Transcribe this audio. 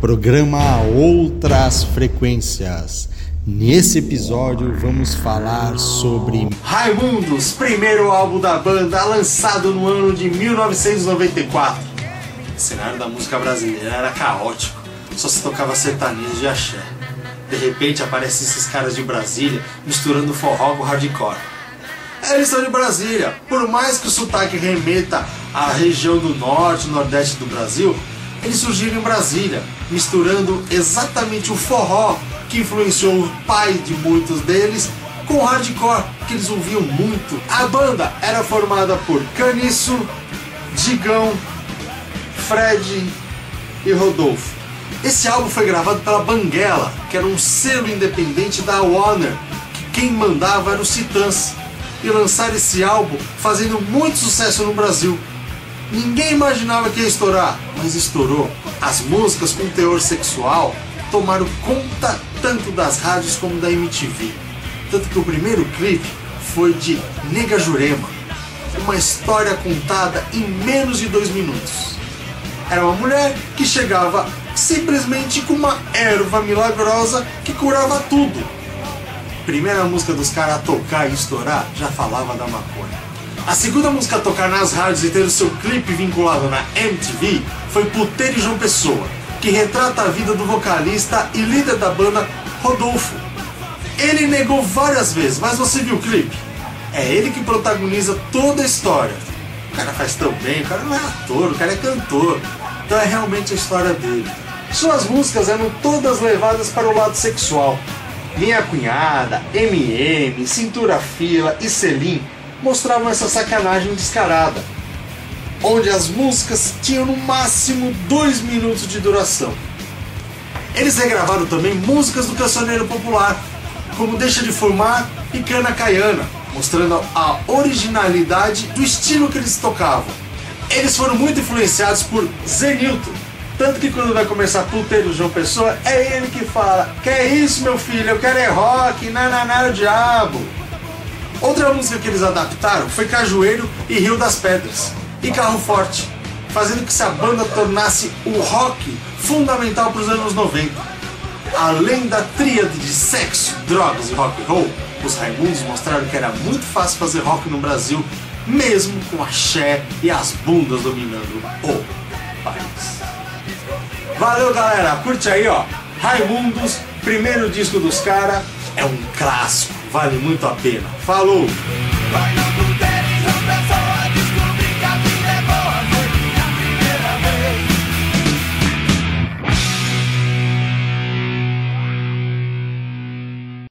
programa Outras Frequências. Nesse episódio vamos falar sobre Raimundos, primeiro álbum da banda lançado no ano de 1994. O cenário da música brasileira era caótico, só se tocava sertanejo de axé. De repente aparecem esses caras de Brasília misturando forró com hardcore. Eles são de Brasília, por mais que o sotaque remeta à região do norte e nordeste do Brasil, eles surgiram em Brasília, misturando exatamente o forró que influenciou o pai de muitos deles com o hardcore que eles ouviam muito. A banda era formada por Caniço, Digão, Fred e Rodolfo. Esse álbum foi gravado pela Banguela, que era um selo independente da Warner, que quem mandava era o Titãs, e lançaram esse álbum fazendo muito sucesso no Brasil. Ninguém imaginava que ia estourar, mas estourou. As músicas com teor sexual tomaram conta tanto das rádios como da MTV. Tanto que o primeiro clipe foi de Nega Jurema, uma história contada em menos de dois minutos. Era uma mulher que chegava simplesmente com uma erva milagrosa que curava tudo. Primeira música dos caras a tocar e estourar já falava da maconha. A segunda música a tocar nas rádios e ter o seu clipe vinculado na MTV foi Puteiro João Pessoa, que retrata a vida do vocalista e líder da banda, Rodolfo. Ele negou várias vezes, mas você viu o clipe? É ele que protagoniza toda a história. O cara faz tão bem, o cara não é ator, o cara é cantor. Então é realmente a história dele. Suas músicas eram todas levadas para o lado sexual. Minha Cunhada, MM, Cintura Fila e Selim mostravam essa sacanagem descarada, onde as músicas tinham no máximo dois minutos de duração. Eles regravaram também músicas do cancioneiro popular, como Deixa de Fumar e Cana Caiana, mostrando a originalidade do estilo que eles tocavam. Eles foram muito influenciados por Zenilton, tanto que quando vai começar Puteiro João Pessoa, é ele que fala: Que é isso, meu filho? Eu quero é rock, nananá o diabo. Outra música que eles adaptaram foi Cajueiro e Rio das Pedras e Carro Forte, fazendo que essa banda tornasse o rock fundamental para os anos 90. Além da tríade de sexo, drogas e rock and roll, os Raimundos mostraram que era muito fácil fazer rock no Brasil, mesmo com axé e as bundas dominando o país. Valeu, galera. Curte aí, ó. Raimundos, primeiro disco dos caras, é um clássico. Vale muito a pena. Falou!